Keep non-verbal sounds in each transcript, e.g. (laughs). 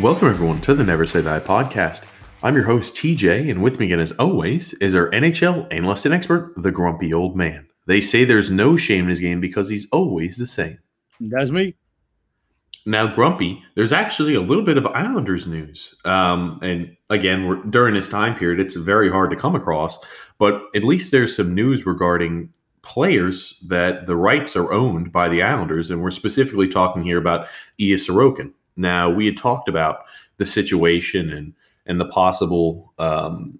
Welcome, everyone, to the Never Say Die podcast. I'm your host, TJ, and with me again, as always, is our NHL analyst and expert, the grumpy old man. They say there's no shame in his game because he's always the same. That's me. Now, Grumpy, there's actually a little bit of Islanders news. Um, and again, we're, during this time period, it's very hard to come across, but at least there's some news regarding players that the rights are owned by the Islanders. And we're specifically talking here about Ilya Sorokin. Now, we had talked about the situation and, and the possible um,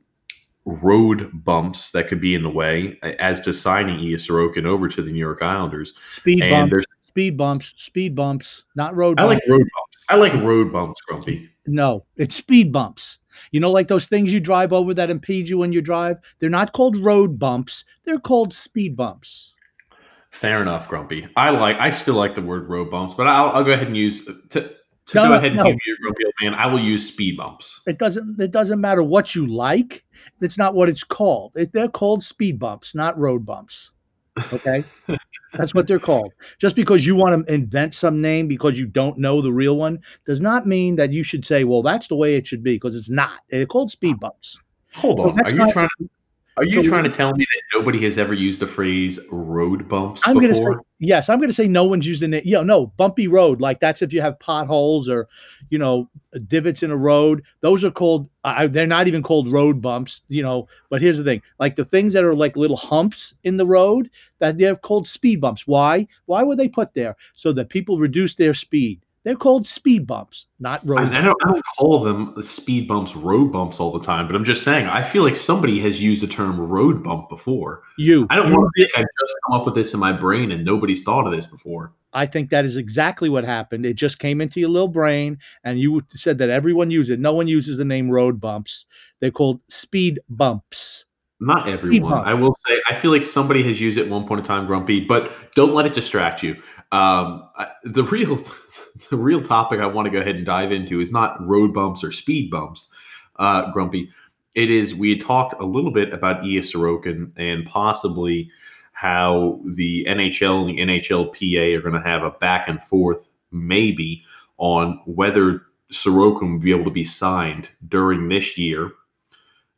road bumps that could be in the way as to signing Ilya Sorokin over to the New York Islanders. Speed And bump, there's speed bumps, speed bumps, not road I bumps. like road bumps. I like road bumps, Grumpy. no, it's speed bumps. You know, like those things you drive over that impede you when you drive? They're not called road bumps. They're called speed bumps. Fair enough, Grumpy. I like. I still like the word road bumps, but I'll, I'll go ahead and use to to No, go ahead and give you Grumpy old man. I will use speed bumps. It doesn't it doesn't matter what you like. It's not what it's called. It, they're called speed bumps, not road bumps. Okay? (laughs) That's what they're called. Just because you want to invent some name because you don't know the real one does not mean that you should say, well, that's the way it should be because it's not. They're called speed bumps. Hold Well, on. Are you not- trying? To, are you So- trying to tell me that nobody has ever used the phrase road bumps I'm going to say before? yes. I'm going to say no one's using it. Yeah, no bumpy road. Like that's if you have potholes or, you know, divots in a road. Those are called. I, they're not even called road bumps. You know. But here's the thing: like the things that are like little humps in the road, that they're called speed bumps. Why? Why were they put there? So that people reduce their speed. They're called speed bumps, not road. I, I bumps. don't. I don't call them speed bumps, road bumps all the time. But I'm just saying. I feel like somebody has used the term road bump before. You. I don't you want to think I just come up with this in my brain and nobody's thought of this before. I think that is exactly what happened. It just came into your little brain, and you said that everyone uses it. No one uses the name road bumps. They're called speed bumps. Not everyone. I will say, I feel like somebody has used it at one point in time, Grumpy, but don't let it distract you. Um, I- the real, (laughs) the real topic I want to go ahead and dive into is not road bumps or speed bumps, uh, Grumpy. It is we talked a little bit about Ilya Sorokin and possibly how the NHL and the NHLPA are going to have a back and forth, maybe on whether Sorokin would be able to be signed during this year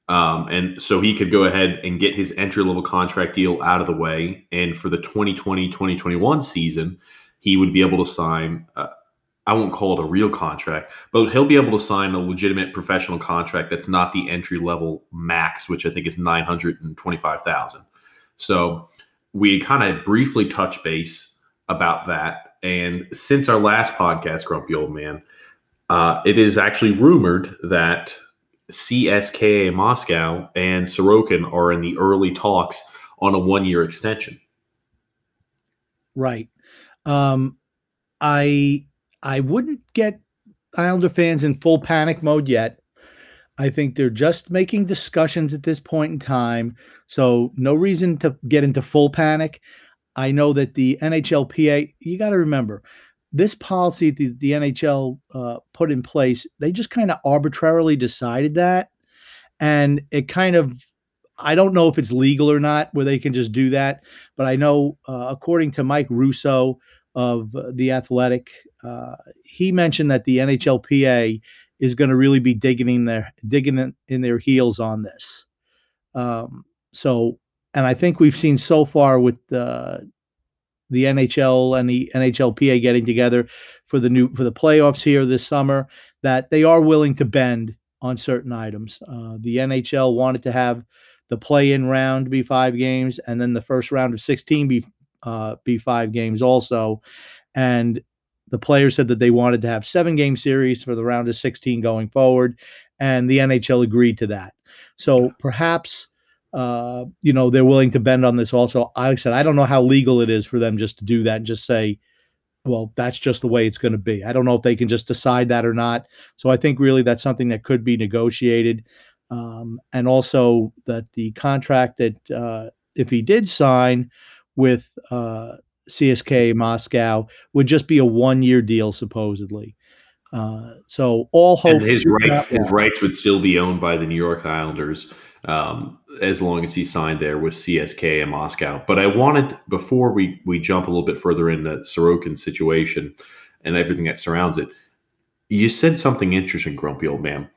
um, and so he could go ahead and get his entry level contract deal out of the way. And for the 2020 2021 season, he would be able to sign, uh, I won't call it a real contract, but he'll be able to sign a legitimate professional contract that's not the entry level max, which I think is 925000 So we kind of briefly touch base about that. And since our last podcast, Grumpy Old Man, uh, it is actually rumored that CSKA Moscow and Sorokin are in the early talks on a one year extension. Right. Um, I I wouldn't get Islander fans in full panic mode yet. I think they're just making discussions at this point in time, so no reason to get into full panic. I know that the NHLPA, you got to remember, this policy the, the NHL uh, put in place, they just kind of arbitrarily decided that. And it kind of, I don't know if it's legal or not where they can just do that. But I know, uh, according to Mike Russo of The Athletic, uh, he mentioned that the NHLPA is going to really be digging in their digging in, in their heels on this. Um, so, and I think we've seen so far with the the NHL and the NHLPA getting together for the new for the playoffs here this summer that they are willing to bend on certain items. Uh, the NHL wanted to have the play-in round be five games, and then the first round of 16 be uh, be five games also. And the players said that they wanted to have seven game series for the round of 16 going forward, and the NHL agreed to that. So perhaps uh, you know they're willing to bend on this. Also, I said, I don't know how legal it is for them just to do that and just say, well, that's just the way it's going to be. I don't know if they can just decide that or not. So I think really that's something that could be negotiated. Um, and also that the contract that uh, if he did sign with uh, CSKA Moscow would just be a one-year deal, supposedly. Uh, so all hope. And his rights, his rights would still be owned by the New York Islanders um, as long as he signed there with CSKA in Moscow. But I wanted before we we jump a little bit further in the Sorokin's situation and everything that surrounds it. You said something interesting, grumpy old man.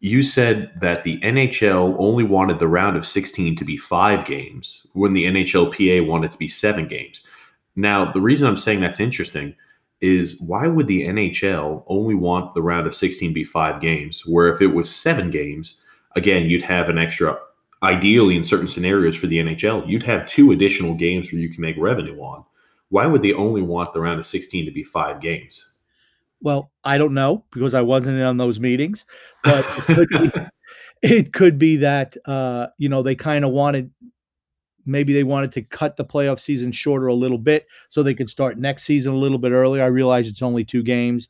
You said that the NHL only wanted the round of 16 to be five games when the NHLPA wanted to be seven games. Now, the reason I'm saying that's interesting is why would the NHL only want the round of 16 be five games, where if it was seven games, again, you'd have an extra, ideally in certain scenarios for the NHL, you'd have two additional games where you can make revenue on. Why would they only want the round of 16 to be five games? Well, I don't know because I wasn't in on those meetings, but it could be, (laughs) it could be that uh, you know they kind of wanted maybe they wanted to cut the playoff season shorter a little bit so they could start next season a little bit earlier. I realize it's only two games,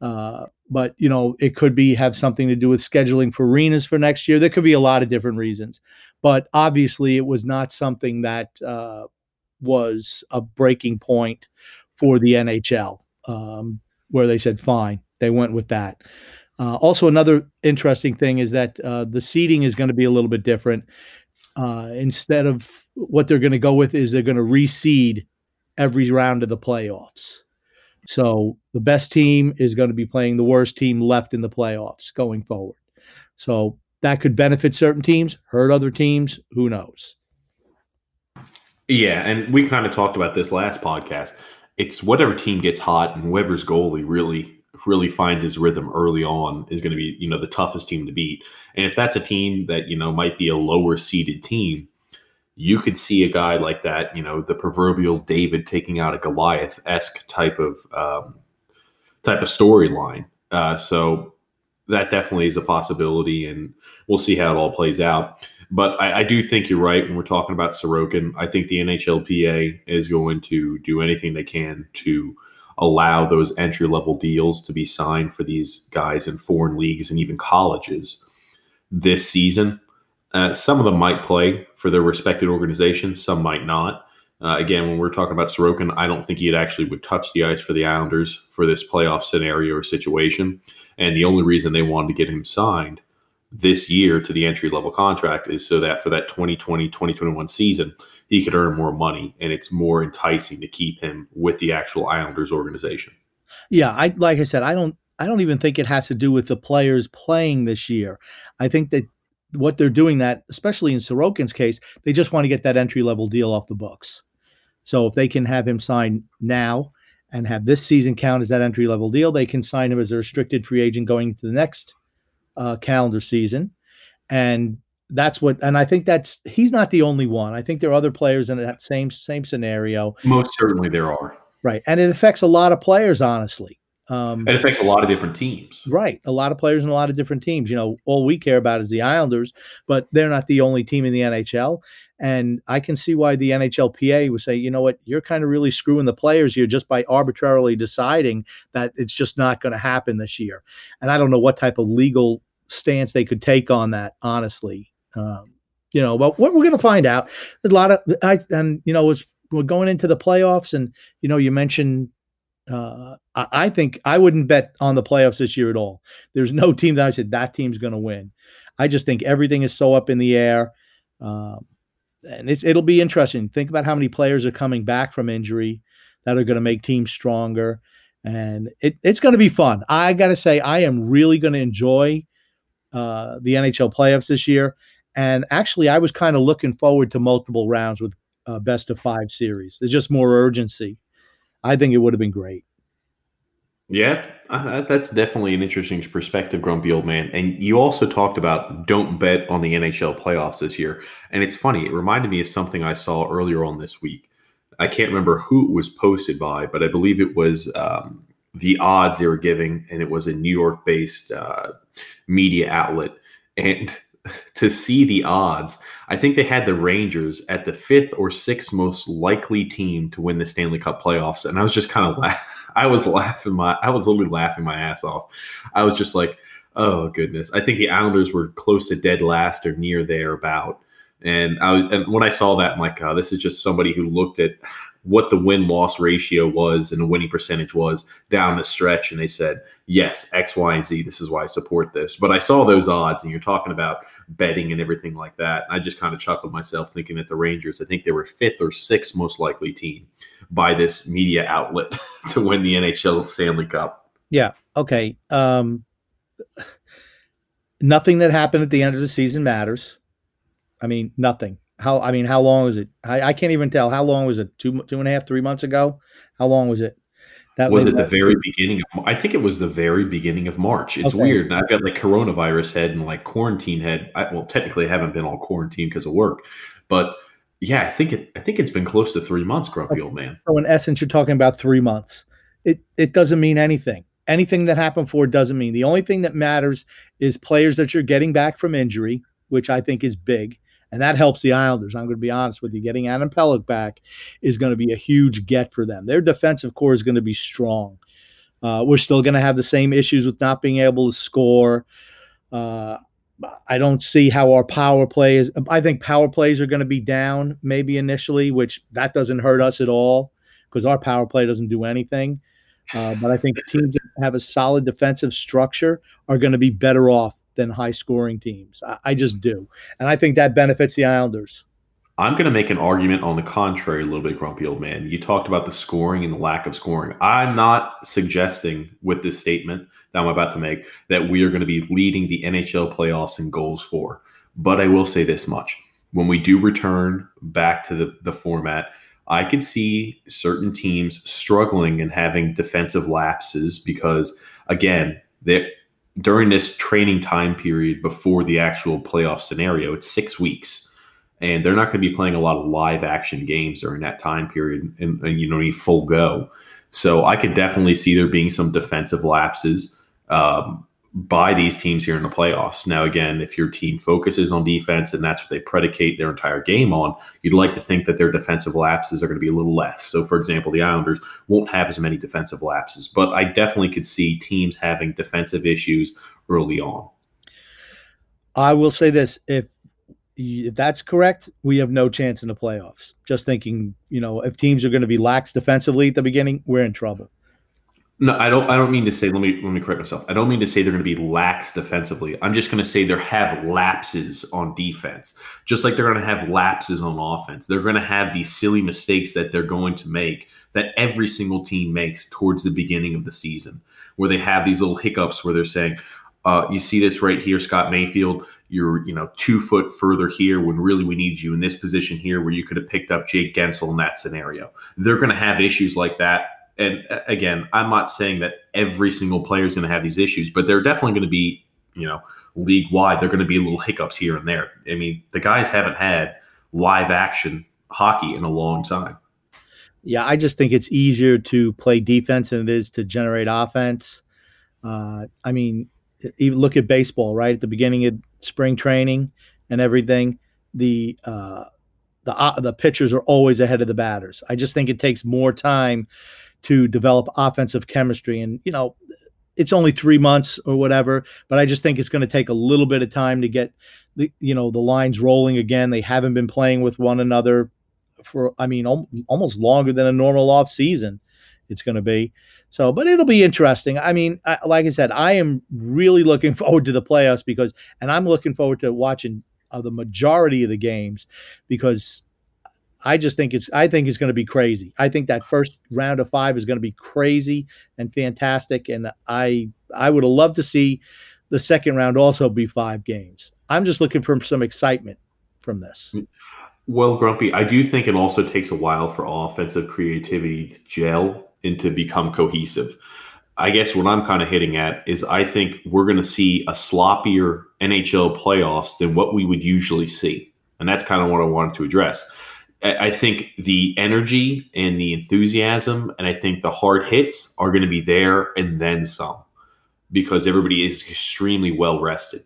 uh, but you know it could be have something to do with scheduling for arenas for next year. There could be a lot of different reasons, but obviously it was not something that uh, was a breaking point for the NHL. Um, where they said fine. They went with that. Uh, also, another interesting thing is that uh, the seeding is going to be a little bit different. Uh, instead of what they're going to go with is they're going to reseed every round of the playoffs. So the best team is going to be playing the worst team left in the playoffs going forward. So that could benefit certain teams, hurt other teams. Who knows? Yeah, and we kind of talked about this last podcast it's whatever team gets hot and whoever's goalie really really finds his rhythm early on is going to be you know the toughest team to beat. And if that's a team that you know might be a lower seeded team you could see a guy like that you know the proverbial david taking out a goliath-esque type of um, type of storyline. Uh, so that definitely is a possibility and we'll see how it all plays out but I, I, do think you're right when we're talking about Sorokin. I think the NHLPA is going to do anything they can to allow those entry level deals to be signed for these guys in foreign leagues and even colleges this season. Uh, some of them might play for their respected organizations, some might not. Uh, again, when we're talking about Sorokin, I don't think he actually would touch the ice for the Islanders for this playoff scenario or situation. And the only reason they wanted to get him signed this year to the entry level contract is so that for that 2020 2021 season he could earn more money and it's more enticing to keep him with the actual Islanders organization. Yeah, I like I said I don't I don't even think it has to do with the players playing this year. I think that what they're doing that especially in Sorokin's case, they just want to get that entry level deal off the books. So if they can have him sign now and have this season count as that entry level deal, they can sign him as a restricted free agent going to the next uh, calendar season, and that's what. And I think that's he's not the only one. I think there are other players in that same same scenario. Most certainly, there are. Right, and it affects a lot of players, honestly. Um, it affects a lot of different teams. Right. A lot of players in a lot of different teams. You know, all we care about is the Islanders, but they're not the only team in the NHL. And I can see why the NHLPA would say, you know what, you're kind of really screwing the players here just by arbitrarily deciding that it's just not going to happen this year. And I don't know what type of legal stance they could take on that, honestly. Um, you know, but what we're going to find out. There's a lot of, I, and you know, was we're going into the playoffs, and you know, you mentioned. Uh, I, I think I wouldn't bet on the playoffs this year at all. There's no team that I said that team's going to win. I just think everything is so up in the air. Um, and it's it'll be interesting. Think about how many players are coming back from injury that are going to make teams stronger, and it, it's going to be fun. I got to say, I am really going to enjoy uh, the NHL playoffs this year, and actually, I was kind of looking forward to multiple rounds with uh, best of five series. There's just more urgency. I think it would have been great. Yeah, that's definitely an interesting perspective, Grumpy Old Man. And you also talked about don't bet on the NHL playoffs this year. And it's funny, it reminded me of something I saw earlier on this week. I can't remember who it was posted by, but I believe it was um, the odds they were giving, and it was a New York based uh, media outlet. And (laughs) to see the odds, I think they had the Rangers at the fifth or sixth most likely team to win the Stanley Cup playoffs. And I was just kind of laughing I was laughing my I was literally laughing my ass off. I was just like, oh goodness. I think the Islanders were close to dead last or near there about. And I was and when I saw that, I'm like, oh, this is just somebody who looked at what the win loss ratio was and the winning percentage was down the stretch. And they said, yes, X, Y, and Z. This is why I support this. But I saw those odds, and you're talking about betting and everything like that. And I just kind of chuckled myself thinking that the Rangers, I think they were fifth or sixth most likely team by this media outlet (laughs) to win the NHL Stanley Cup. Yeah. okay, um, nothing that happened at the end of the season matters. I mean, nothing. How I mean, how long was it? I, I can't even tell. How long was it? Two two and a half, three months ago? How long was it? That was it the very beginning of I think it was the very beginning of March. It's okay. weird. And I've got like coronavirus head and like quarantine head. I, well, technically I haven't been all quarantined because of work. But yeah, I think it I think it's been close to three months, grumpy okay. old man. So in essence, you're talking about three months. It it doesn't mean anything. Anything that happened for doesn't mean. The only thing that matters is players that you're getting back from injury, which I think is big. And that helps the Islanders. I'm going to be honest with you. Getting Adam Pelech back is going to be a huge get for them. Their defensive core is going to be strong. Uh, we're still going to have the same issues with not being able to score. Uh, I don't see how our power play is. I think power plays are going to be down maybe initially, which that doesn't hurt us at all because our power play doesn't do anything. Uh, but I think teams that have a solid defensive structure are going to be better off than high scoring teams. I, I just mm-hmm. do. And I think that benefits the Islanders. I'm going to make an argument on the contrary a little bit, grumpy old man. You talked about the scoring and the lack of scoring. I'm not suggesting with this statement that I'm about to make that we are going to be leading the NHL playoffs in goals for. But I will say this much. When we do return back to the, the format, I could see certain teams struggling and having defensive lapses because, again, they during this training time period before the actual playoff scenario, it's six weeks. And they're not going to be playing a lot of live action games during that time period and, and you know, need full go. So I could definitely see there being some defensive lapses. Um, by these teams here in the playoffs. Now, again, if your team focuses on defense and that's what they predicate their entire game on, you'd like to think that their defensive lapses are going to be a little less. So, for example, the Islanders won't have as many defensive lapses, but I definitely could see teams having defensive issues early on. I will say this if if that's correct, we have no chance in the playoffs. Just thinking, you know, if teams are going to be lax defensively at the beginning, we're in trouble. No, I don't. I don't mean to say. Let me let me correct myself. I don't mean to say they're going to be lax defensively. I'm just going to say they have lapses on defense, just like they're going to have lapses on offense. They're going to have these silly mistakes that they're going to make that every single team makes towards the beginning of the season, where they have these little hiccups where they're saying, uh, "You see this right here, Scott Mayfield. You're you know two foot further here when really we need you in this position here, where you could have picked up Jake Guentzel in that scenario." They're going to have issues like that and uh, again, I'm not saying that every single player is going to have these issues, but they're definitely going to be, you know, league wide. They're going to be little hiccups here and there. I mean, the guys haven't had live action hockey in a long time. Yeah, I just think it's easier to play defense than it is to generate offense. Uh, I mean, even look at baseball, right? At the beginning of spring training and everything, the uh, the uh, the pitchers are always ahead of the batters. I just think it takes more time to develop offensive chemistry. And, you know, it's only three months or whatever, but I just think it's going to take a little bit of time to get the, you know, the lines rolling again. They haven't been playing with one another for, I mean, al- almost longer than a normal off season. It's going to be so, but it'll be interesting. I mean, I, like I said, I am really looking (laughs) forward to the playoffs because, and I'm looking forward to watching uh, the majority of the games because I just think it's I think it's going to be crazy. I think that first round of five is going to be crazy and fantastic, and I I would have loved to see the second round also be five games. I'm just looking for some excitement from this. Well, Grumpy, I do think it also takes a while for offensive creativity to gel and to become cohesive. I guess what I'm kind of hitting at is I think we're going to see a sloppier NHL playoffs than what we would usually see. And that's kind of what I wanted to address. I think the energy and the enthusiasm, and I think the hard hits are going to be there and then some because everybody is extremely well rested.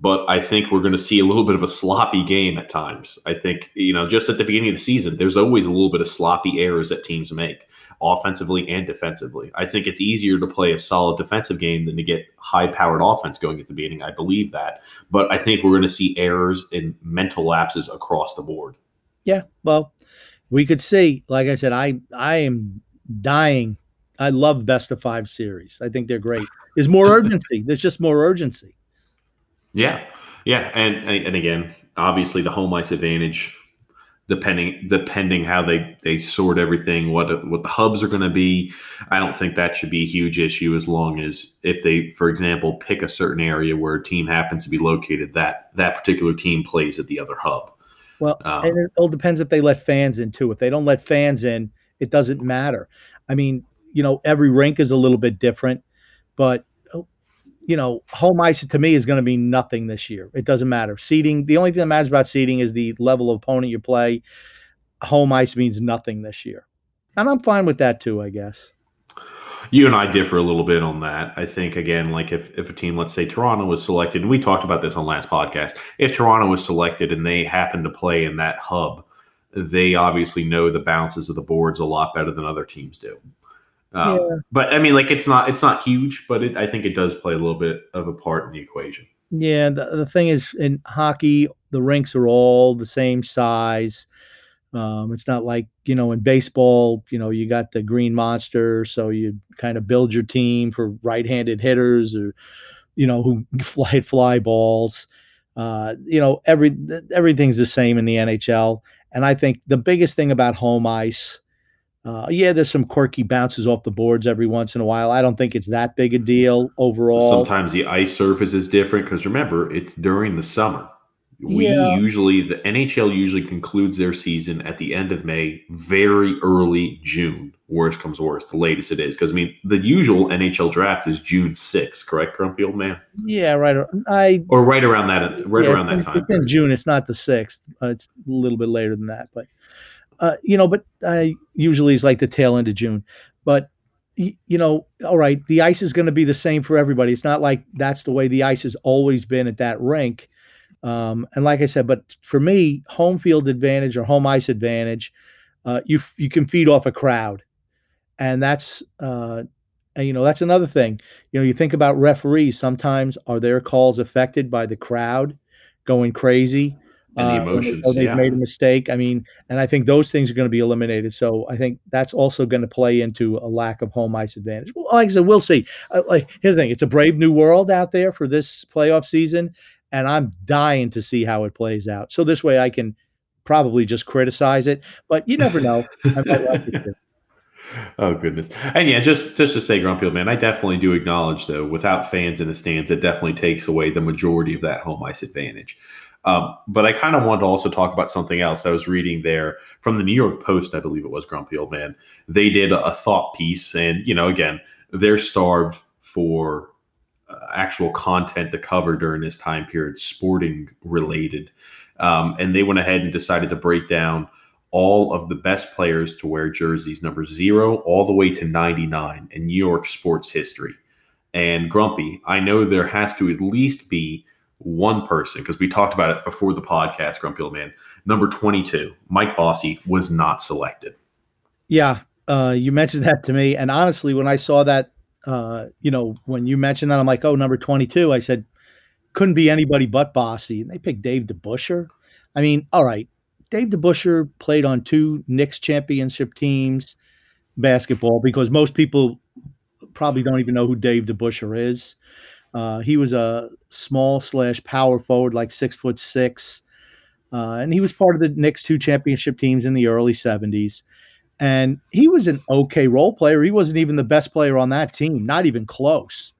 But I think we're going to see a little bit of a sloppy game at times. I think, you know, just at the beginning of the season, there's always a little bit of sloppy errors that teams make offensively and defensively. I think it's easier to play a solid defensive game than to get high powered offense going at the beginning. I believe that. But I think we're going to see errors and mental lapses across the board. Yeah, well, we could see. Like I said, I I am dying. I love best of five series. I think they're great. There's more (laughs) urgency. There's just more urgency. Yeah, yeah, and and again, obviously the home ice advantage depending depending how they they sort everything what what the hubs are going to be i don't think that should be a huge issue as long as if they for example pick a certain area where a team happens to be located that that particular team plays at the other hub well um, and it all depends if they let fans in too if they don't let fans in it doesn't matter i mean you know every rink is a little bit different but you know, home ice to me is going to be nothing this year. It doesn't matter. Seating, the only thing that matters about seating is the level of opponent you play. Home ice means nothing this year. And I'm fine with that too, I guess. You and I differ a little bit on that. I think again, like if, if a team, let's say Toronto was selected, and we talked about this on last podcast, if Toronto was selected and they happen to play in that hub, they obviously know the bounces of the boards a lot better than other teams do. Um, yeah. But I mean, like it's not it's not huge, but it, I think it does play a little bit of a part in the equation. Yeah, the, the thing is, in hockey, the rinks are all the same size. Um, it's not like you know in baseball, you know, you got the green monster, so you kind of build your team for right-handed hitters or you know who (laughs) fly fly balls. Uh, you know, every everything's the same in the NHL, and I think the biggest thing about home ice uh, yeah, there's some quirky bounces off the boards every once in a while. I don't think it's that big a deal overall. Sometimes the ice surface is different because remember, it's during the summer. We yeah. usually, the NHL usually concludes their season at the end of May, very early June. Worst comes worst, the latest it is. Because I mean, the usual NHL draft is June 6th, correct, Grumpy Old Man? Yeah, right. I or right around that, right yeah, around that time. It's in June. It's not the sixth. Uh, it's a little bit later than that, but uh, you know, but I usually is like the tail end of June. But you know, all right, the ice is going to be the same for everybody. It's not like that's the way the ice has always been at that rink. Um, and like I said, but for me, home field advantage or home ice advantage, uh, you you can feed off a crowd, and that's uh, and, you know that's another thing. You know, you think about referees. Sometimes are their calls affected by the crowd going crazy? and the uh, emotions. Uh, they've yeah. made a mistake. I mean, and I think those things are going to be eliminated. So I think that's also going to play into a lack of home ice advantage. Well, like I said, we'll see. Uh, like here's the thing: it's a brave new world out there for this playoff season, and I'm dying to see how it plays out. So this way, I can probably just criticize it, but you never know. (laughs) Oh goodness, and yeah, just just to say, Grumpy old man, I definitely do acknowledge though, without fans in the stands, it definitely takes away the majority of that home ice advantage. Um, but I kind of wanted to also talk about something else. I was reading there from the New York Post, I believe it was Grumpy Old Man. They did a thought piece, and you know, again, they're starved for actual content to cover during this time period, sporting related. Um, and they went ahead and decided to break down all of the best players to wear jerseys number zero all the way to 99 in New York sports history. And Grumpy, I know there has to at least be one person, because we talked about it before the podcast, Grumpy Old Man. Number 22, Mike Bossy, was not selected. Yeah, uh, you mentioned that to me. And honestly, when I saw that, uh, you know, when you mentioned that, I'm like, oh, number 22, I said, couldn't be anybody but Bossy. And they picked Dave DeBusschere. I mean, all right, Dave DeBusschere played on two Knicks championship teams basketball because most people probably don't even know who Dave DeBusschere is. Uh, he was a small slash power forward, like six foot six, uh, and he was part of the Knicks two championship teams in the early '70s. And he was an okay role player. He wasn't even the best player on that team, not even close.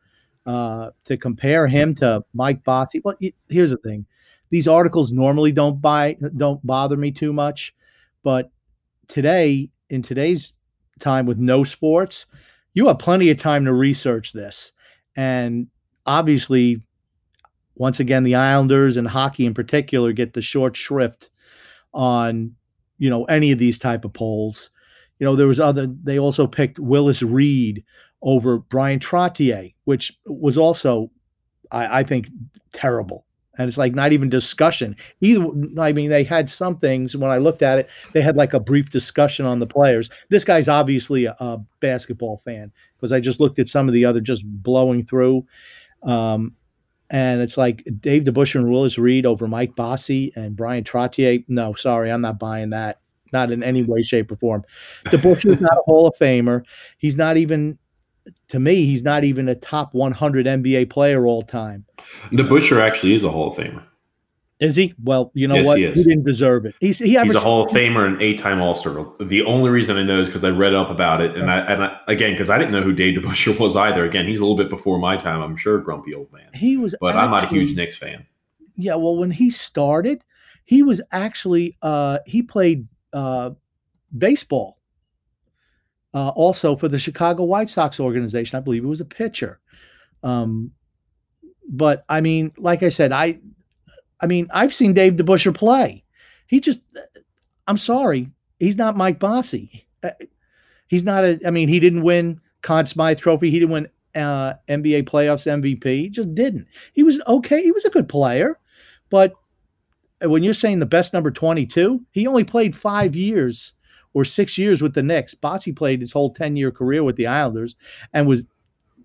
Uh, to compare him to Mike Bossy, well, here's the thing: these articles normally don't buy don't bother me too much, but today in today's time with no sports, you have plenty of time to research this. And obviously, once again, the Islanders and hockey in particular get the short shrift on you know any of these type of polls. You know, there was other. They also picked Willis Reed over Bryan Trottier, which was also, I, I think, terrible. And it's like not even discussion. Either I mean, they had some things when I looked at it, they had like a brief discussion on the players. This guy's obviously a, a basketball fan because I just looked at some of the other just blowing through. Um, and it's like Dave DeBusschere and Willis Reed over Mike Bossy and Bryan Trottier. No, sorry, I'm not buying that. Not in any way, shape, or form. DeBusschere is not a Hall of Famer. He's not even, to me, he's not even a top 100 NBA player all time. DeBusschere actually is a Hall of Famer. Is he? Well, you know Yes, what? he He, didn't deserve it. He's he He's a Hall of Famer and eight-time All-Star. The only reason I know is because I read up about it, and I and I, again because I didn't know who Dave DeBusschere was either. Again, he's a little bit before my time. I'm sure, grumpy old man. he was But I'm not a huge actually- Knicks fan. Yeah, well, when he started, he was actually uh he played uh baseball. Uh also for the Chicago White Sox organization. I believe it was a pitcher. Um but I mean, like I said, I I mean, I've seen Dave DeBusschere play. He just I'm sorry, he's not Mike Bossy. Uh, He's not a I mean, he didn't win Conn Smythe trophy, he didn't win uh NBA playoffs MVP. He just didn't. He was okay, he was a good player. But when you're saying the best number 22, he only played five years or six years with the Knicks. Bossy played his whole 10 year career with the Islanders and was,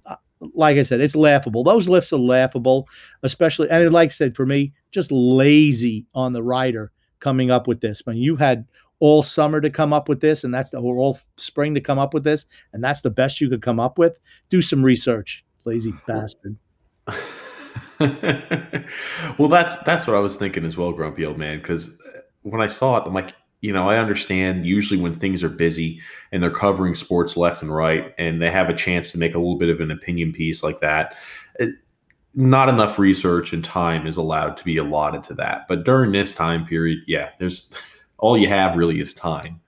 uh, like I said, it's laughable. Those lifts are laughable, especially, and like I said, for me, just lazy on the writer coming up with this. When you had all summer to come up with this, and that's the or all spring to come up with this, and that's the best you could come up with, do some research, lazy bastard. (laughs) (laughs) well, that's that's what I was thinking as well, grumpy old man. Because when I saw it, I'm like, you know, I understand. Usually, when things are busy and they're covering sports left and right, and they have a chance to make a little bit of an opinion piece like that, it, not enough research and time is allowed to be allotted to that. But during this time period, yeah, there's (laughs) all you have really is time.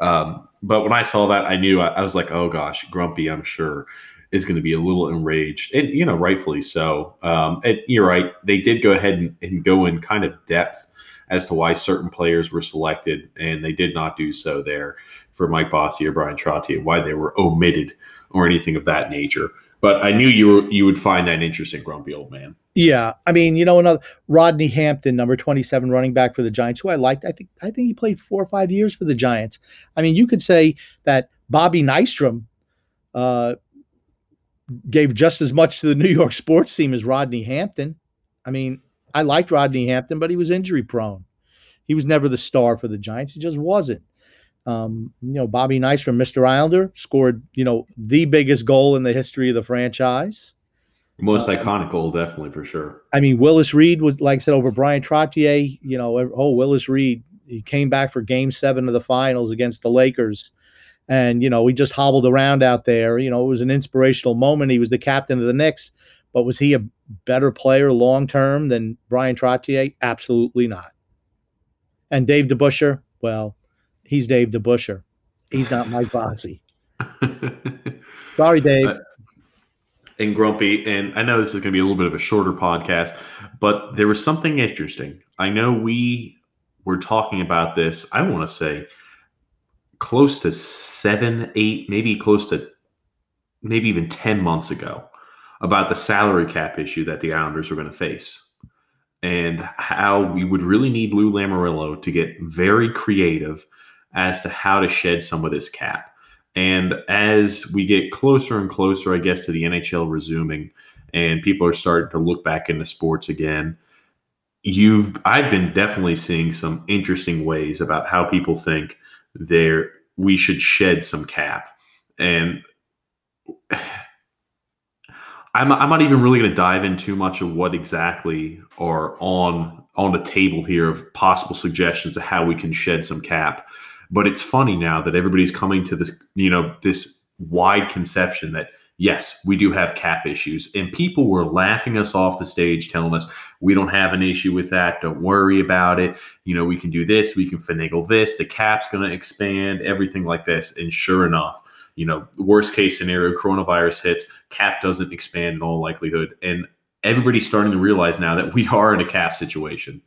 Um, but when I saw that, I knew I, I was like, oh gosh, grumpy. I'm sure is going to be a little enraged, and you know, rightfully so. Um, and you're right; they did go ahead and, and go in kind of depth as to why certain players were selected, and they did not do so there for Mike Bossy or Bryan Trottier, why they were omitted or anything of that nature. But I knew you were, you would find that interesting, grumpy old man. Yeah, I mean, you know, another Rodney Hampton, number twenty-seven, running back for the Giants, who I liked. I think I think he played four or five years for the Giants. I mean, you could say that Bobby Nystrom uh, gave just as much to the (laughs) New York sports team as Rodney Hampton. I mean, I liked Rodney Hampton, but he was injury prone. He was never the star for the Giants. He just wasn't. Um, you know, Bobby Nystrom Mr. Islander, scored, you know, the biggest goal in the history of the franchise. Most Um, iconic goal, definitely for sure. I mean, Willis Reed was, like I said, over Bryan Trottier. You know, oh, Willis Reed, he came back for game seven of the finals against the Lakers. And, you know, he just hobbled around out there. You know, it was an inspirational moment. He was the captain of the Knicks, but was he a better player long term than Bryan Trottier? Absolutely not. And Dave DeBusschere, well, he's Dave DeBusschere. He's not Mike (laughs) Bossy. (laughs) Sorry, Dave. Uh, and grumpy and i know this is going to be a little bit of a shorter podcast but there was something interesting i know we were talking about this i want to say close to seven eight maybe close to maybe even 10 months ago about the salary cap issue that the islanders were going to face and how we would really need lou lamoriello to get very creative as to how to shed some of this cap. And as we get closer and closer, I guess, to the NHL resuming and people are starting to look back into sports again, you've I've been definitely seeing some interesting ways about how people think there we should shed some cap. And I'm, I'm not even really going to dive in too much of what exactly are on on the table here of possible suggestions of how we can shed some cap. But it's funny now that everybody's coming to this, you know, this wide conception that yes, we do have cap issues. And people were laughing us off the stage, telling us we don't have an issue with that. Don't worry about it. You know, we can do this, we can finagle this, the cap's going to expand, everything like this. And sure enough, you know, worst case scenario, coronavirus hits, cap doesn't expand in all likelihood. And everybody's starting to realize now that we are in a cap situation.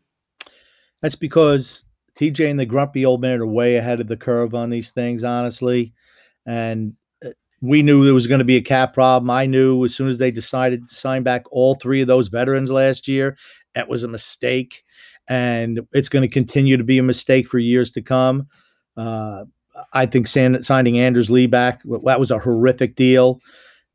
That's because TJ and the grumpy old man are way ahead of the curve on these things, honestly. And we knew there was going to be a cap problem. I knew as soon as they decided to sign back all three of those veterans last year, that was a mistake. And it's going to continue to be a mistake for years to come. Uh, I think signing Anders Lee back, that was a horrific deal.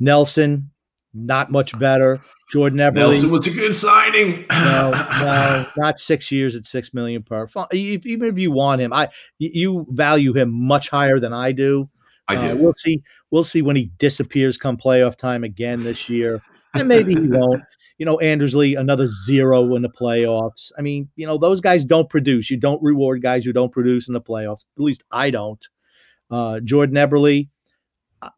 Nelson, not much better. Jordan Eberle. Nelson was a good signing. no, no, not six years at six million per. If- Even if you want him, I you value him much higher than I do. I Uh, we'll see. We'll see when he disappears come playoff time again this year. and maybe he won't. You know, Anders Lee, another zero in the playoffs. I mean, you know, those guys don't produce. You don't reward guys who don't produce in the playoffs. At least I don't. Uh, Jordan Eberle,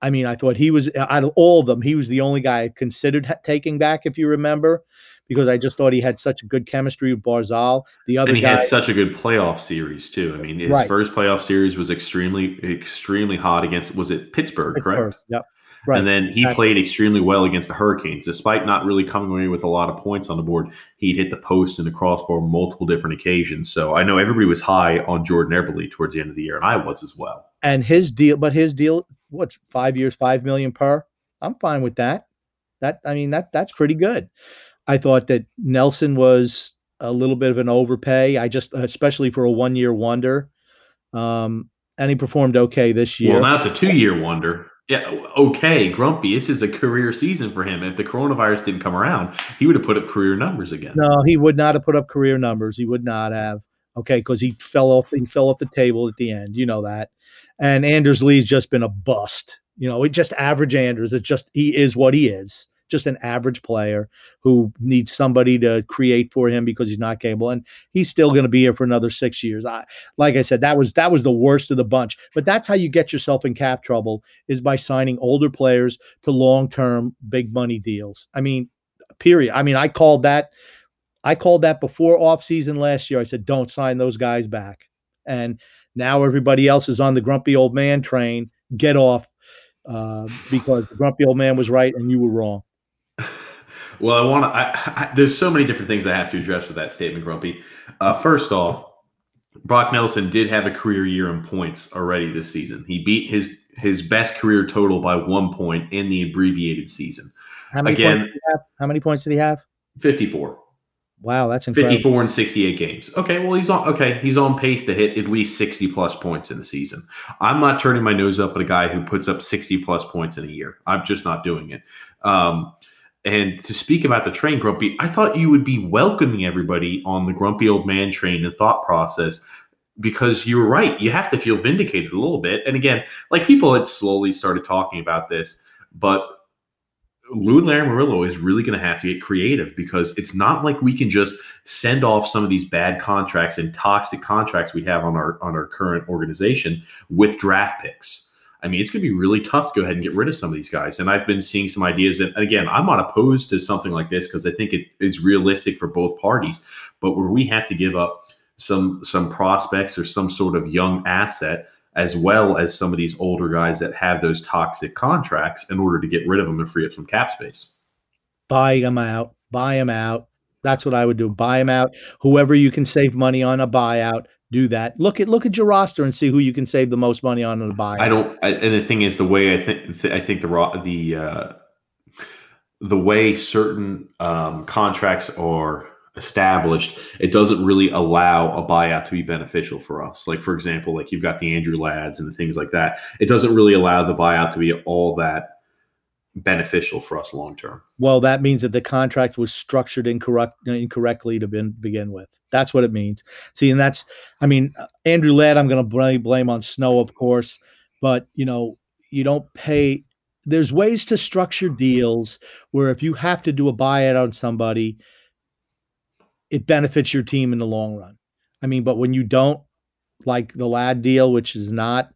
I mean, I thought he was out of all of them, he was the only guy I considered ha- taking back, if you remember, because I just thought he had such a good chemistry with Barzal. The other and he guy, had such a good playoff series too. I mean, his Right. first playoff series was extremely, extremely hot against was it Pittsburgh, correct? Yep. Right. And then he played extremely well against the Hurricanes, despite not really coming away with a lot of points on the board. He'd hit the post and the crossbar multiple different occasions. So I know everybody was high on Jordan Eberle towards the end of the year, and I was as well. and his deal, but his deal, what's five years, five million per? I'm fine with that. That I mean that that's pretty good. I thought that Nelson was a little bit of an overpay. I just, especially for a one year wonder, um, and he performed okay this year. Well, now it's a two-year wonder. Yeah, okay, Grumpy. This is a career season for him. If the coronavirus didn't come around, he would have put up career numbers again. No, he would not have put up career numbers. He would not have. Okay, because he fell off. He fell off the table at the end. You know that. And Anders Lee's just been a bust. You know, it just average Anders. It's just he is what he is. Just an average player who needs somebody to create for him because he's not capable. And he's still going to be here for another six years. I, like I said, that was that was the worst of the bunch. But that's how you get yourself in cap trouble is by signing older players to long term big money deals. I mean, period. I mean, I called that I called that before offseason last year. I said, don't sign those guys back. And now everybody else is on the grumpy old man train. Get off uh, because the grumpy old man was right and you were wrong. Well, I want to. I, I, there's so many different things I have to address with that statement, Grumpy. Uh, first off, Brock Nelson did have a career year in points already this season. He beat his his best career total by one point in the abbreviated season. How many Again- points did he have? How many points did he have? 54. Wow, that's incredible. 54 and 68 games. Okay, well he's on okay, he's on pace to hit at least 60 plus points in the season. I'm not turning my nose up at a guy who puts up 60 plus points in a year. I'm just not doing it. Um, and to speak about the train, Grumpy, I thought you would be welcoming everybody on the grumpy old man train and thought process because you were right. You have to feel vindicated a little bit. And again, like people had slowly started talking about this, but Lou Lamoriello is really going to have to get creative because it's not like we can just send off some of these bad contracts and toxic contracts we have on our on our current organization with draft picks. I mean, it's going to be really tough to go ahead and get rid of some of these guys. And I've been seeing some ideas. And again, I'm not opposed to something like this because I think it is realistic for both parties. But where we have to give up some some prospects or some sort of young asset as well as some of these older guys that have those toxic contracts in order to get rid of them and free up some cap space. Buy them out. Buy them out. That's what I would do. Buy them out. Whoever you can save money on a buyout, do that. Look at look at your roster and see who you can save the most money on in a buyout. I don't. I, and the thing is, the way I think, th- I think the raw, the uh, the way certain um, contracts are established, it doesn't really allow a buyout to be beneficial for us. Like for example, like you've got the Andrew Ladds and the things like that. It doesn't really allow the buyout to be all that beneficial for us long term. Well, that means that the contract was structured incorrect, incorrectly to bin, begin with. That's what it means. See, and that's, I mean, uh, Andrew Ladd, I'm going to blame, blame on Snow, of course, but you know, you don't pay. There's ways to structure deals where if you have to do a buyout on somebody, it benefits your team in the long run. I mean, but when you don't, like the Ladd deal, which is not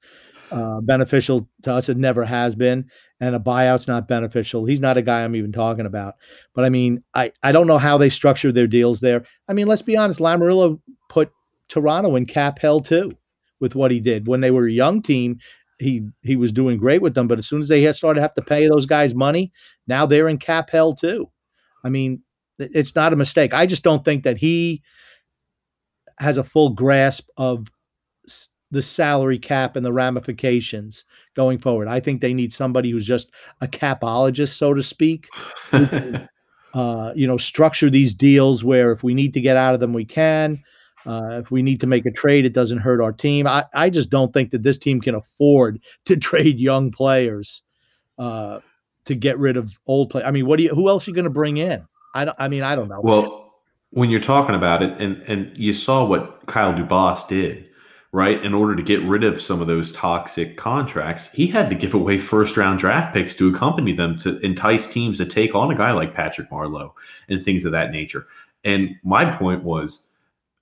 uh, beneficial to us, it never has been and a buyout's not beneficial. He's not a guy I'm even talking about. But I mean, I, I don't know how they structured their deals there. I mean, let's be honest, Lamoriello put Toronto in cap hell too with what he did. When they were a young team, he he was doing great with them. But as soon as they started to have to pay those guys money, now they're in cap hell too. I mean, it's not a mistake. I just don't think that he has a full grasp of the salary cap and the ramifications going forward. I think they need somebody who's just a capologist, so to speak. (laughs) Uh, you know, structure these deals where if we need to get out of them, we can. Uh, if we need to make a trade, it doesn't hurt our team. I, I just don't think that this team can afford (laughs) to trade young players uh, to get rid of old players. I mean, what do you? Who else are you going to bring in? I don't. I mean, I don't know. Well, when you're talking about it, and and you saw what Kyle Dubas did, right? In order to get rid of some of those toxic contracts, he had to give away first round draft picks to accompany them to entice teams to take on a guy like Patrick Marleau and things of that nature. And my point was,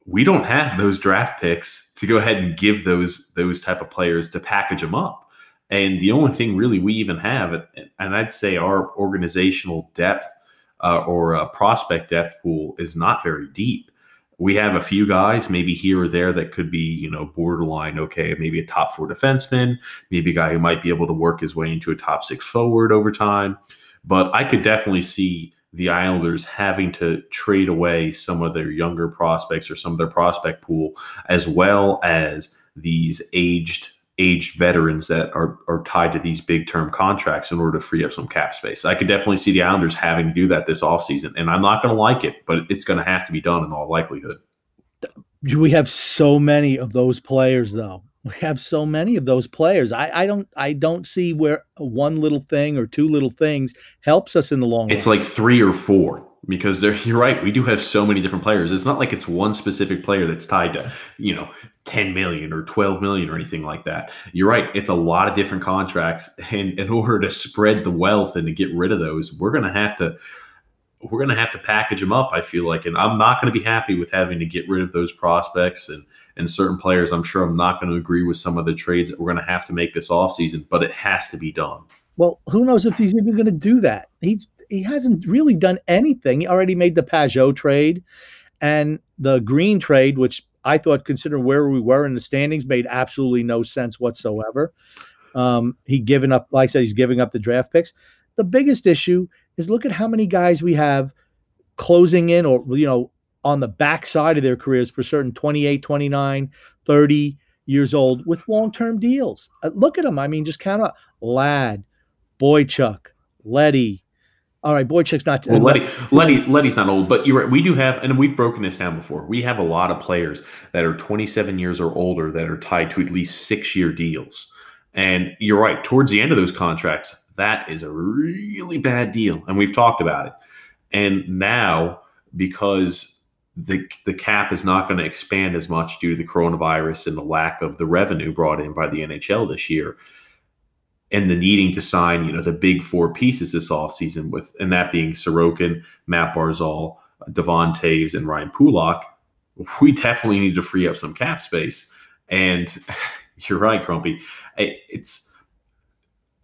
we don't have those draft picks to go ahead and give those those type of players to package them up. And the only thing really we even have, and I'd say our organizational depth uh, or uh, prospect depth pool is not very deep we have a few guys maybe here or there that could be you know borderline okay maybe a top four defenseman maybe a guy who might be able to work his way into a top six forward over time. But i could definitely see the islanders having to trade away some of their younger prospects or some of their prospect pool as well as these aged aged veterans that are, are tied to these big term contracts in order to free up some cap space. I could definitely see the Islanders having to do that this offseason. And I'm not going to like it, but it's going to have to be done in all likelihood. We have so many of those players, though. We have so many of those players. I, I don't I don't see where one little thing or two little things helps us in the long it's run. It's like three or four because (laughs) you're right we do have so many different players it's not like it's one specific player that's tied to you know 10 million or 12 million or anything like that you're right it's a lot of different contracts (laughs) and in order to spread the wealth and to get rid of those we're going to have to we're going to have to package them up i feel like and i'm not going to be happy with having to get rid of those prospects and and certain players i'm sure i'm not going to agree with some of the trades that we're going to have to make this offseason but it has to be done well, who knows if he's even going to do that? He's he hasn't really done anything. He already made the Pageau trade and the Greene trade, which I thought, considering where we were in the standings, made absolutely no sense whatsoever. Um, he given up, like I said, he's giving up the draft picks. The biggest issue is look at how many guys we have closing in or, you know, on the backside of their careers for certain 28, 29, 30 years old with long term deals. Uh, look at them. I mean, just count up Ladd, Boychuk, Leddy, all right, Boychuk's not. Well, Letty, Leddy, Leddy's not old, but you're right. We do have, and we've broken this down before. We have a lot of players that are 27 years or older that are tied to at least six year deals. And you're right. Towards the end of those contracts, that is a really bad deal, and we've talked about it. And now, because the the cap is not going to expand as much due to the coronavirus and the lack of the revenue brought in by the NHL this year, and the needing to sign, you know, the big four pieces this offseason with, and that being Sorokin, Matt Barzal, Devon Toews, and Ryan Pulock, we definitely need to free up some cap space. And (laughs) you're right, Grumpy. It's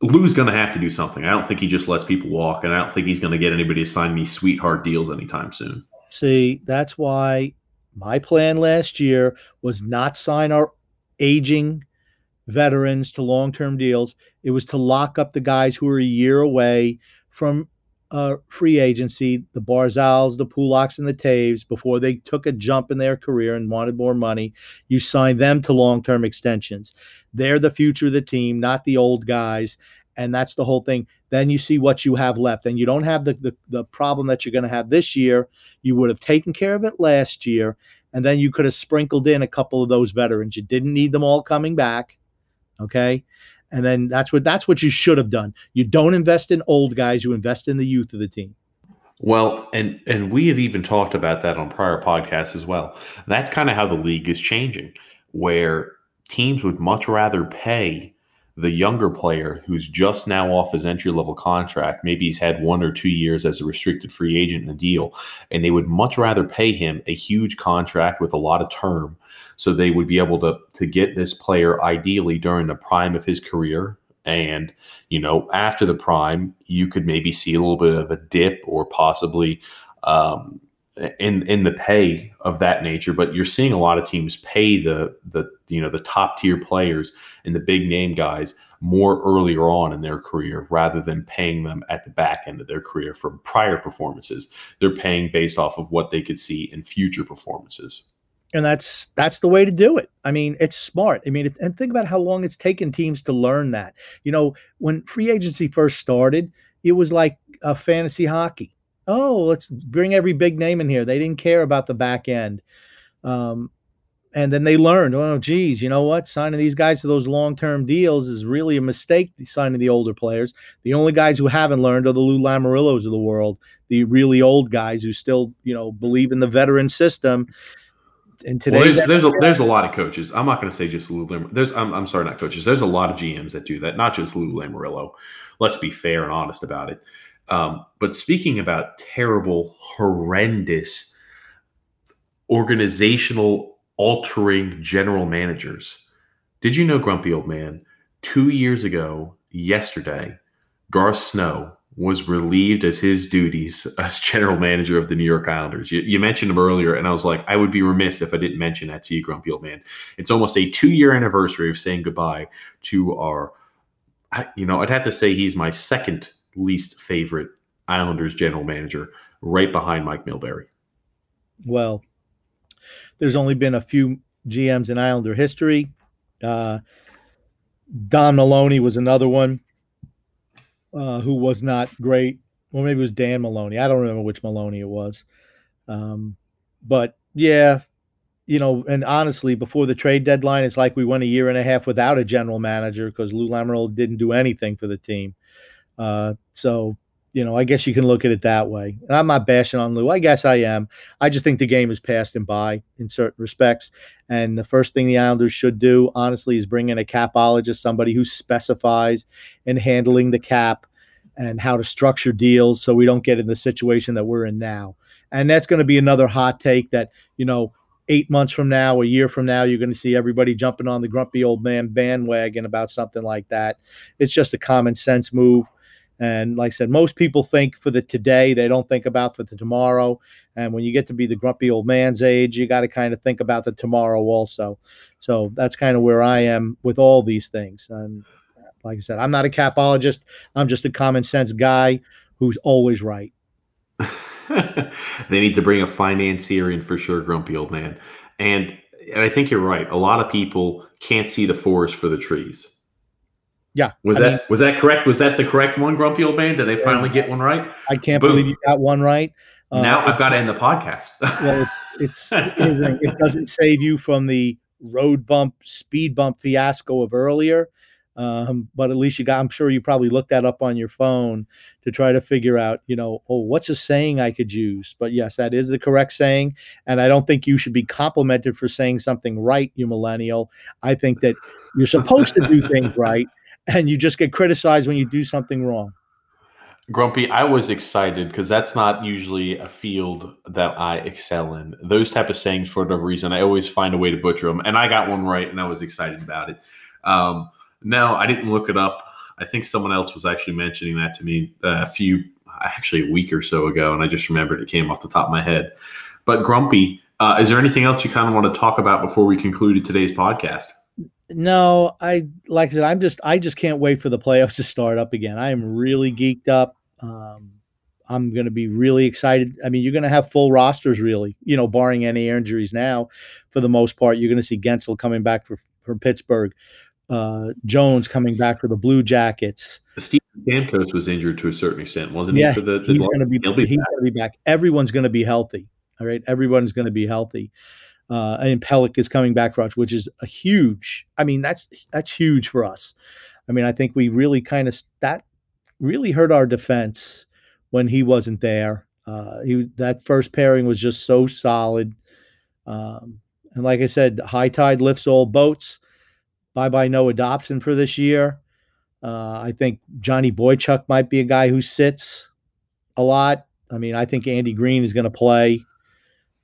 Lou's going to have to do something. I don't think he just lets people walk, and I don't think he's going to get anybody to sign these sweetheart deals anytime soon. See, that's why my plan last year was not sign our aging veterans to long term deals. It was to lock up the guys who were a year away from uh, free agency, the Barzals, the Pulocks, and the Toews, before they took a jump in their career and wanted more money. You signed them to long term extensions. They're the future of the team, not the old guys. And that's the whole thing. Then you see what you have left. And you don't have the, the, the problem that you're going to have this year. You would have taken care of it last year. And then you could have sprinkled in a couple of those veterans. You didn't need them all coming back Okay. And then that's what that's what you should have done. You don't invest in old guys, you invest in the youth of the team. Well, and and we had even talked about that on prior podcasts as well. That's kind of how the league is changing, where teams would much rather pay the younger player who's just now off his entry level contract, maybe he's had one or two years as a restricted free agent in a deal, and they would much rather pay him a huge contract with a lot of term. So they would be able to to get this player ideally during the prime of his career. And, you know, after the prime, you could maybe see a little bit of a dip or possibly um, in in the pay of that nature but you're seeing a lot of teams pay the the you know the top tier players and the big name guys more earlier on in their career rather than paying them at the back end of their career from prior performances. They're paying based off of what they could see in future performances. And that's that's the way to do it. I mean it's smart. I mean and think about how long it's taken teams to learn that. You know when free agency first started it was like a fantasy hockey oh, let's bring every big name in here. They didn't care about the back end. Um, and then they learned, oh, geez, you know what? Signing these guys to those long term deals is really a mistake. Signing the older players. The only guys who haven't learned are the Lou Lamoriellos of the world, the really old guys who still, you know, believe in the veteran system. in today's well, there's there's a, there's a lot of coaches. I'm not going to say just Lou Lam- There's I'm, I'm sorry, not coaches. There's a lot of GMs that do that, not just Lou Lamoriello. Let's be fair and honest about it. Um, but speaking about terrible, horrendous, organizational altering general managers, did you know, Grumpy Old Man? Two years ago, yesterday, Garth Snow was relieved as his duties (laughs) as general manager of the New York Islanders. You, you, mentioned him earlier, and I was like, I would be remiss if I didn't mention that to you, Grumpy Old Man. It's almost a two year anniversary of saying goodbye to our, you know, I'd have to say he's my second least favorite Islanders general manager, right behind Mike Milbury. Well, there's only been a few GMs in Islander history. Uh, Don Maloney was another one uh, who was not great. Well, maybe it was Dan Maloney. I don't remember which Maloney it was. Um, but yeah, you know, and honestly, before the trade deadline, it's like we went a year and a half without a general manager because Lou Lamoriello didn't do anything for the team. Uh, so, you know, I guess you can look at it that way. And I'm not bashing on Lou. I guess I am. I just think the game is passed by in certain respects. And the first thing the Islanders should do, honestly, is bring in a capologist, somebody who specifies in handling the cap and how to structure deals so we don't get in the situation that we're in now. And that's going to be another hot take that, you know, eight months from now, a year from now, you're going to see everybody jumping on the grumpy old man bandwagon about something like that. It's just a common sense move. And like I said, most people think for the today, they don't think about for the tomorrow. And when you get to be the grumpy old man's age, you got to kind of think about the tomorrow also. So that's kind of where I am with all these things. And like I said, I'm not a capologist. I'm just a common sense guy who's always right. (laughs) they need to bring a financier in for sure, grumpy old man. And and I think you're right. A lot of people can't see the forest for the trees. Yeah. Was I that mean, was that correct? Was that the correct one, grumpy old man? Did they finally get one right? I can't Boom. believe you got one right. Uh, now I've got to end the podcast. (laughs) well, it's, it's it doesn't save you from the road bump, speed bump fiasco of earlier. Um, but at least you got, I'm sure you probably looked that up on your phone to try to figure out, you know, oh, what's a saying I could use? But yes, that is the correct saying. And I don't think you should be complimented for saying something right, you millennial. I think that you're supposed to do things (laughs) right and you just get criticized when you do something wrong. Grumpy, I was excited because that's not usually a field that I excel in. Those type of sayings, for whatever reason, I always find a way to butcher them, and I got one right, and I was excited about it. Um, no, I didn't look it up. I think someone else was actually mentioning that to me uh, a few, actually a week or so ago, and I just remembered it came off the top of my head. But Grumpy, uh, is there anything else you kind of want to talk about before we concluded today's podcast? No, I like I said, I'm just I just can't wait for the playoffs to start up again. I am really geeked up. Um, I'm going to be really excited. I mean, you're going to have full rosters, really. You know, barring any injuries now, for the most part, you're going to see Guentzel coming back for from Pittsburgh uh, Jones coming back for the Blue Jackets. Steve Stamkos was injured to a certain extent, wasn't yeah, he? For the, the he's going to be, be he's going to be back. Everyone's going to be healthy. All right, everyone's going to be healthy. Uh, and Pelech is coming back for us, which is a huge. I mean, that's that's huge for us. I mean, I think we really kind of that really hurt our defense when he wasn't there. Uh, he that first pairing was just so solid. Um, and like I said, high tide lifts all boats. Bye bye Noah Dobson for this year. Uh, I think Johnny Boychuk might be a guy who sits a lot. I mean, I think Andy Greene is going to play.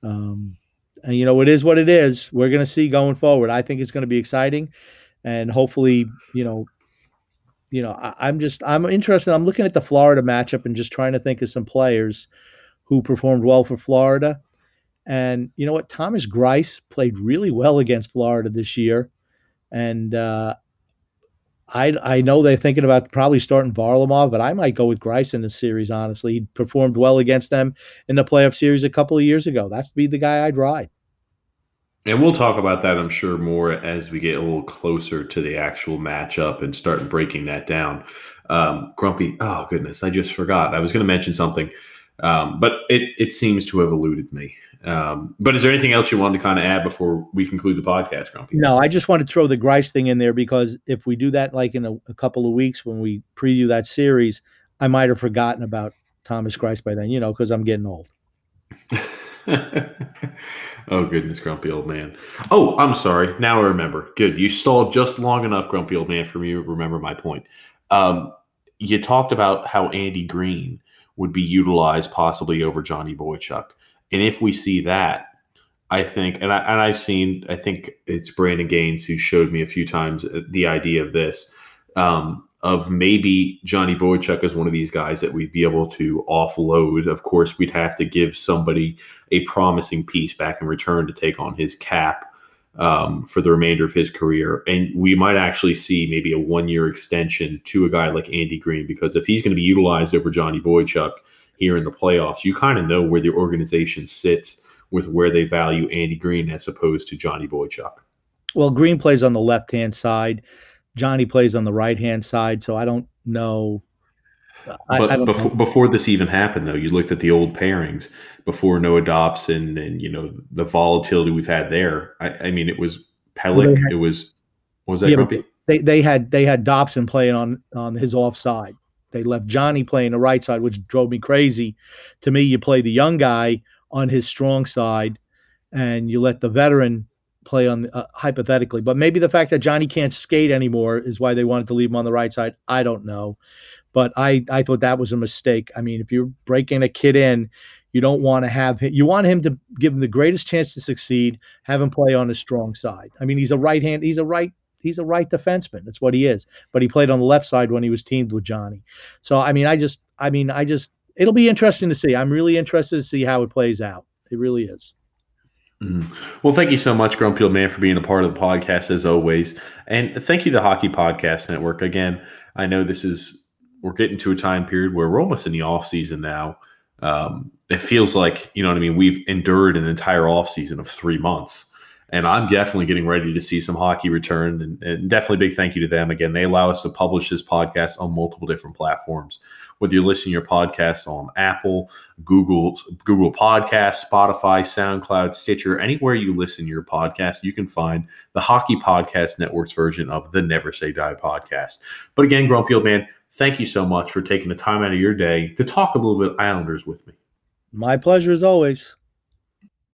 Um, you know, it is what it is. We're going to see going forward. I think it's going to be exciting, and hopefully, you know, you know, I, am just I'm interested. I'm looking at the Florida matchup and just trying to think of some players who performed well for Florida. And you know what? Thomas Greiss played really well against Florida this year. And uh, I I know they're thinking about probably starting Varlamov, but I might go with Greiss in the series. Honestly, he performed well against them in the playoff series a couple of years ago. That's be the guy I'd ride. And we'll talk about that, I'm sure, more as we get a little closer to the actual matchup and start breaking that down. Um, Grumpy, oh goodness, I just forgot. I was going to mention something, um, but it it seems to have eluded me. Um, but is there anything else you wanted to kind of add before we conclude the podcast, Grumpy? No, I just wanted to throw the Greiss thing in there because if we do that like in a, a couple of weeks when we preview that series, I might have forgotten about Thomas Greiss by then, you know, because I'm getting old. (laughs) (laughs) oh goodness, grumpy old man. Oh, I'm sorry. Now I remember. Good. You stalled just long enough, grumpy old man, for me to remember my point. Um, you talked about how Andy Greene would be utilized possibly over Johnny Boychuk. And if we see that, I think, and, I, and I've seen, I think it's Brandon Gaines who showed me a few times the idea of this, um, of maybe Johnny Boychuk is one of these guys that we'd be able to offload. Of course, we'd have to give somebody a promising piece back in return to take on his cap um, for the remainder of his career. And we might actually see maybe a one year extension to a guy like Andy Greene, because if he's going to be utilized over Johnny Boychuk here in the playoffs, you kind of know where the organization sits with where they value Andy Greene as opposed to Johnny Boychuk. Well, Greene plays on the left hand side. Johnny plays on the right hand side, so I don't know. I, but I don't before, know. before this even happened, though, you looked at the old pairings before Noah Dobson and you know the volatility we've had there. I, I mean, it was Pelech. Had, it was was that yeah? They they had they had Dobson playing on on his offside. They left Johnny playing the right side, which drove me crazy. To me, you play the young guy on his strong side, and you let the veteran play on uh, hypothetically. But maybe the fact that Johnny can't skate anymore is why they wanted to leave him on the right side. I don't know, but I I thought that was a mistake. I mean, if you're breaking a kid in, you don't want to have him. You want him to give him the greatest chance to succeed. Have him play on his strong side. I mean, he's a right hand. He's a right. He's a right defenseman. That's what he is. But he played on the left side when he was teamed with Johnny. So I mean, I just, I mean, I just, it'll be interesting to see. I'm really interested to see how it plays out. It really is. Mm-hmm. Well, thank you so much, Grumpy Old Man, for being a part of the podcast as always. And thank you to Hockey Podcast Network. Again, I know this is, we're getting to a time period where we're almost in the off season now. Um, it feels like, you know what I mean? We've endured an entire off season of three months. And I'm definitely getting ready to see some hockey return. And, and definitely big thank you to them. Again, they allow us to publish this podcast on multiple different platforms whether you're listening to your podcasts on Apple, Google, Google Podcasts, Spotify, SoundCloud, Stitcher, anywhere you listen to your podcast, you can find the Hockey Podcast Network's version of the Never Say Die podcast. But again, Grumpy Old Man, thank you so much for taking the time out of your day to talk a little bit Islanders with me. My pleasure as always.